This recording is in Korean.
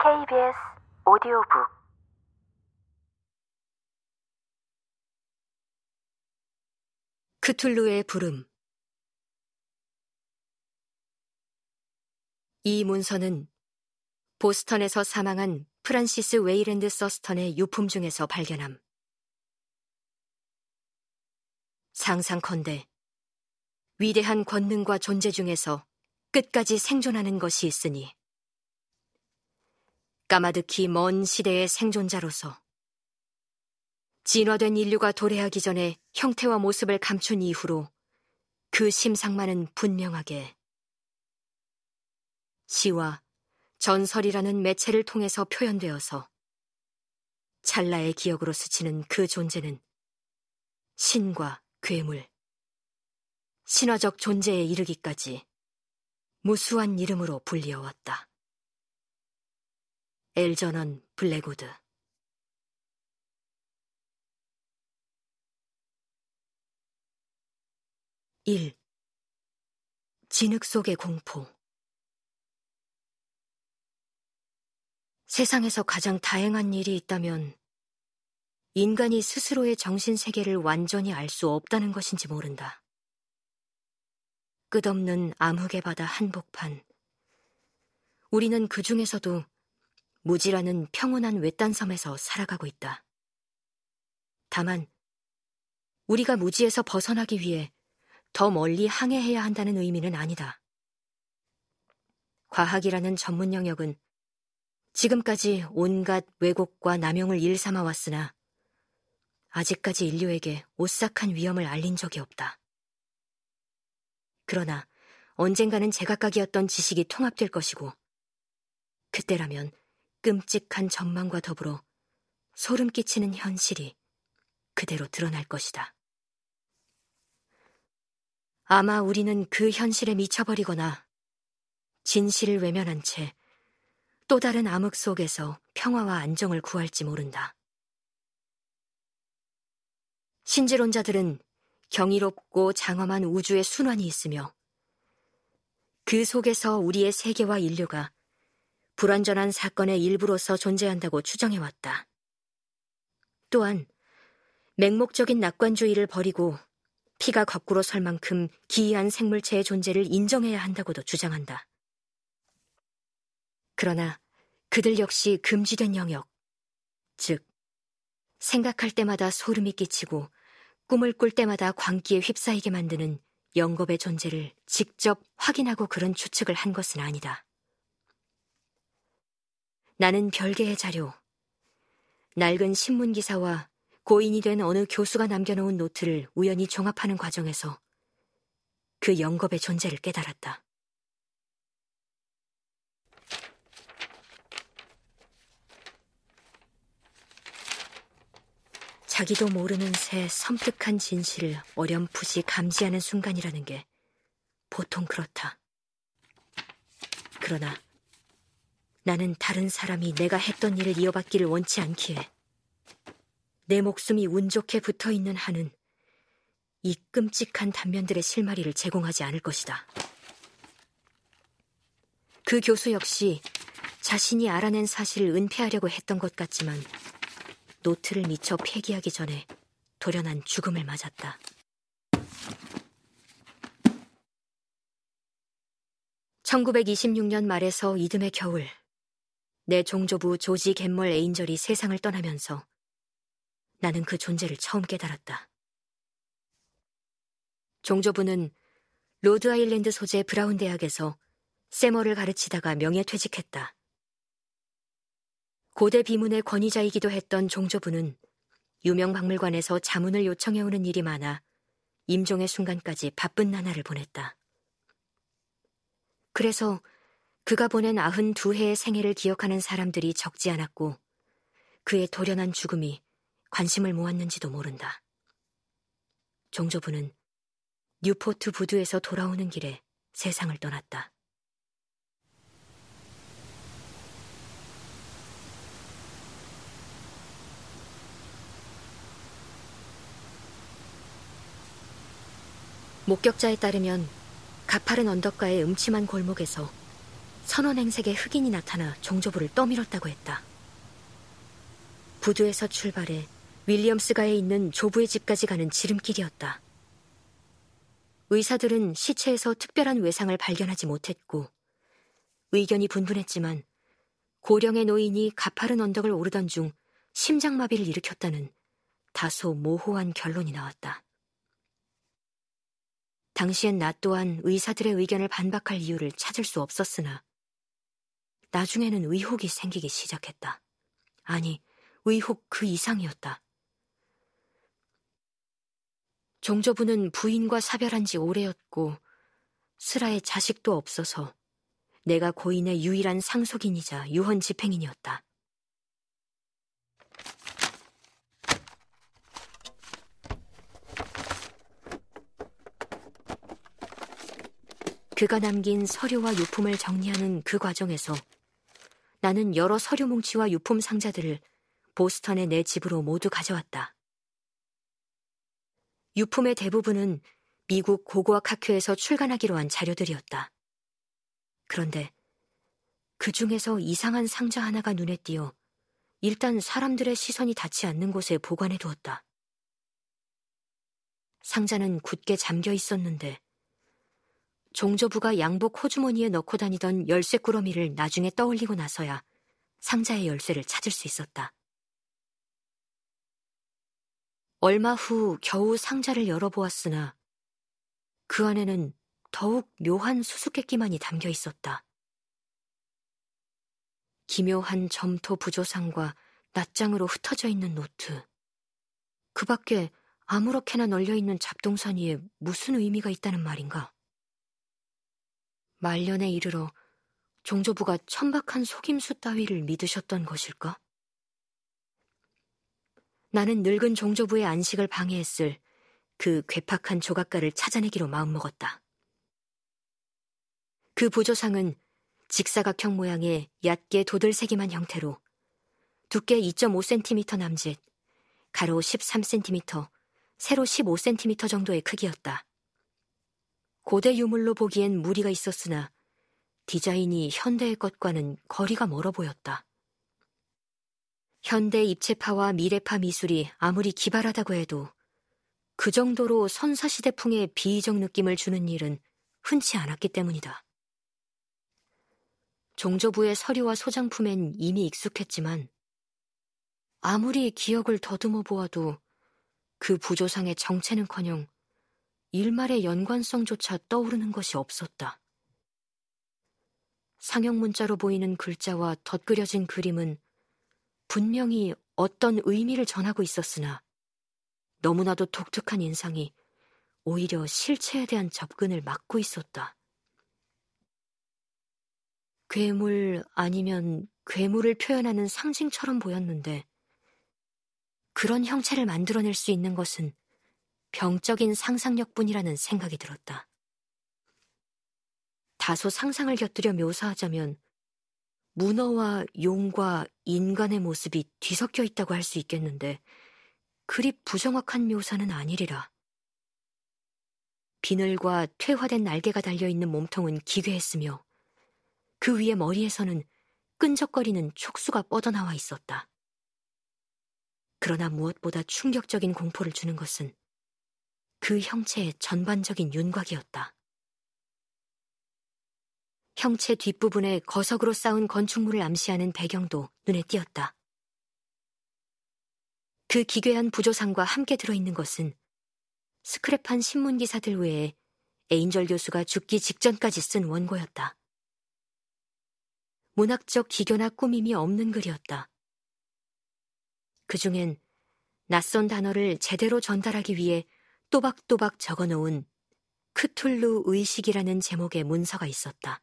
KBS 오디오북 크툴루의 부름 이 문서는 보스턴에서 사망한 프란시스 웨이랜드 서스턴의 유품 중에서 발견함. 상상컨대 위대한 권능과 존재 중에서 끝까지 생존하는 것이 있으니 까마득히 먼 시대의 생존자로서 진화된 인류가 도래하기 전에 형태와 모습을 감춘 이후로 그 심상만은 분명하게 시와 전설이라는 매체를 통해서 표현되어서 찰나의 기억으로 스치는 그 존재는 신과 괴물, 신화적 존재에 이르기까지 무수한 이름으로 불리어왔다. 엘저넌 블랙우드 1. 진흙 속의 공포 세상에서 가장 다행한 일이 있다면 인간이 스스로의 정신 세계를 완전히 알 수 없다는 것인지 모른다. 끝없는 암흑의 바다 한복판. 우리는 그 중에서도 무지라는 평온한 외딴 섬에서 살아가고 있다. 다만, 우리가 무지에서 벗어나기 위해 더 멀리 항해해야 한다는 의미는 아니다. 과학이라는 전문 영역은 지금까지 온갖 왜곡과 남용을 일삼아 왔으나 아직까지 인류에게 오싹한 위험을 알린 적이 없다. 그러나 언젠가는 제각각이었던 지식이 통합될 것이고 그때라면 끔찍한 전망과 더불어 소름 끼치는 현실이 그대로 드러날 것이다. 아마 우리는 그 현실에 미쳐버리거나 진실을 외면한 채 또 다른 암흑 속에서 평화와 안정을 구할지 모른다. 신지론자들은 경이롭고 장엄한 우주의 순환이 있으며 그 속에서 우리의 세계와 인류가 불완전한 사건의 일부로서 존재한다고 추정해왔다. 또한 맹목적인 낙관주의를 버리고 피가 거꾸로 설 만큼 기이한 생물체의 존재를 인정해야 한다고도 주장한다. 그러나 그들 역시 금지된 영역, 즉, 생각할 때마다 소름이 끼치고 꿈을 꿀 때마다 광기에 휩싸이게 만드는 영겁의 존재를 직접 확인하고 그런 추측을 한 것은 아니다. 나는 별개의 자료, 낡은 신문 기사와 고인이 된 어느 교수가 남겨놓은 노트를 우연히 종합하는 과정에서 그 영겁의 존재를 깨달았다. 자기도 모르는 새 섬뜩한 진실을 어렴풋이 감지하는 순간이라는 게 보통 그렇다. 그러나 나는 다른 사람이 내가 했던 일을 이어받기를 원치 않기에 내 목숨이 운 좋게 붙어 있는 한은 이 끔찍한 단면들의 실마리를 제공하지 않을 것이다. 그 교수 역시 자신이 알아낸 사실을 은폐하려고 했던 것 같지만 노트를 미처 폐기하기 전에 돌연한 죽음을 맞았다. (1926년) 말에서 이듬해 겨울 내 종조부 조지 개멀 에인절이 세상을 떠나면서 나는 그 존재를 처음 깨달았다. 종조부는 로드 아일랜드 소재 브라운 대학에서 셈어를 가르치다가 명예퇴직했다. 고대 비문의 권위자이기도 했던 종조부는 유명 박물관에서 자문을 요청해오는 일이 많아 임종의 순간까지 바쁜 나날을 보냈다. 그래서 그가 보낸 아흔 두 해의 생애를 기억하는 사람들이 적지 않았고 그의 돌연한 죽음이 관심을 모았는지도 모른다. 종조부는 뉴포트 부두에서 돌아오는 길에 세상을 떠났다. 목격자에 따르면 가파른 언덕가의 음침한 골목에서 선원행색의 흑인이 나타나 종조부를 떠밀었다고 했다. 부두에서 출발해 윌리엄스가에 있는 조부의 집까지 가는 지름길이었다. 의사들은 시체에서 특별한 외상을 발견하지 못했고 의견이 분분했지만 고령의 노인이 가파른 언덕을 오르던 중 심장마비를 일으켰다는 다소 모호한 결론이 나왔다. 당시엔 나 또한 의사들의 의견을 반박할 이유를 찾을 수 없었으나 나중에는 의혹이 생기기 시작했다. 아니, 의혹 그 이상이었다. 종조부는 부인과 사별한 지 오래였고 슬아의 자식도 없어서 내가 고인의 유일한 상속인이자 유언 집행인이었다. 그가 남긴 서류와 유품을 정리하는 그 과정에서 나는 여러 서류 뭉치와 유품 상자들을 보스턴의 내 집으로 모두 가져왔다. 유품의 대부분은 미국 고고학 학교에서 출간하기로 한 자료들이었다. 그런데 그 중에서 이상한 상자 하나가 눈에 띄어 일단 사람들의 시선이 닿지 않는 곳에 보관해 두었다. 상자는 굳게 잠겨 있었는데 종조부가 양복 호주머니에 넣고 다니던 열쇠 꾸러미를 나중에 떠올리고 나서야 상자의 열쇠를 찾을 수 있었다. 얼마 후 겨우 상자를 열어보았으나 그 안에는 더욱 묘한 수수께끼만이 담겨 있었다. 기묘한 점토 부조상과 낱장으로 흩어져 있는 노트. 그 밖에 아무렇게나 널려 있는 잡동사니에 무슨 의미가 있다는 말인가? 말년에 이르러 종조부가 천박한 속임수 따위를 믿으셨던 것일까? 나는 늙은 종조부의 안식을 방해했을 그 괴팍한 조각가를 찾아내기로 마음먹었다. 그 부조상은 직사각형 모양의 얕게 도들새기만 형태로 두께 2.5cm 남짓, 가로 13cm, 세로 15cm 정도의 크기였다. 고대 유물로 보기엔 무리가 있었으나 디자인이 현대의 것과는 거리가 멀어 보였다. 현대 입체파와 미래파 미술이 아무리 기발하다고 해도 그 정도로 선사시대풍의 비이적 느낌을 주는 일은 흔치 않았기 때문이다. 종조부의 서류와 소장품엔 이미 익숙했지만 아무리 기억을 더듬어 보아도 그 부조상의 정체는커녕 일말의 연관성조차 떠오르는 것이 없었다. 상형 문자로 보이는 글자와 덧그려진 그림은 분명히 어떤 의미를 전하고 있었으나 너무나도 독특한 인상이 오히려 실체에 대한 접근을 막고 있었다. 괴물 아니면 괴물을 표현하는 상징처럼 보였는데 그런 형체를 만들어낼 수 있는 것은 병적인 상상력뿐이라는 생각이 들었다. 다소 상상을 곁들여 묘사하자면 문어와 용과 인간의 모습이 뒤섞여 있다고 할 수 있겠는데 그리 부정확한 묘사는 아니리라. 비늘과 퇴화된 날개가 달려있는 몸통은 기괴했으며 그 위에 머리에서는 끈적거리는 촉수가 뻗어나와 있었다. 그러나 무엇보다 충격적인 공포를 주는 것은 그 형체의 전반적인 윤곽이었다. 형체 뒷부분에 거석으로 쌓은 건축물을 암시하는 배경도 눈에 띄었다. 그 기괴한 부조상과 함께 들어있는 것은 스크랩한 신문 기사들 외에 에인절 교수가 죽기 직전까지 쓴 원고였다. 문학적 기교나 꾸밈이 없는 글이었다. 그 중엔 낯선 단어를 제대로 전달하기 위해 또박또박 적어 놓은 크툴루 의식이라는 제목의 문서가 있었다.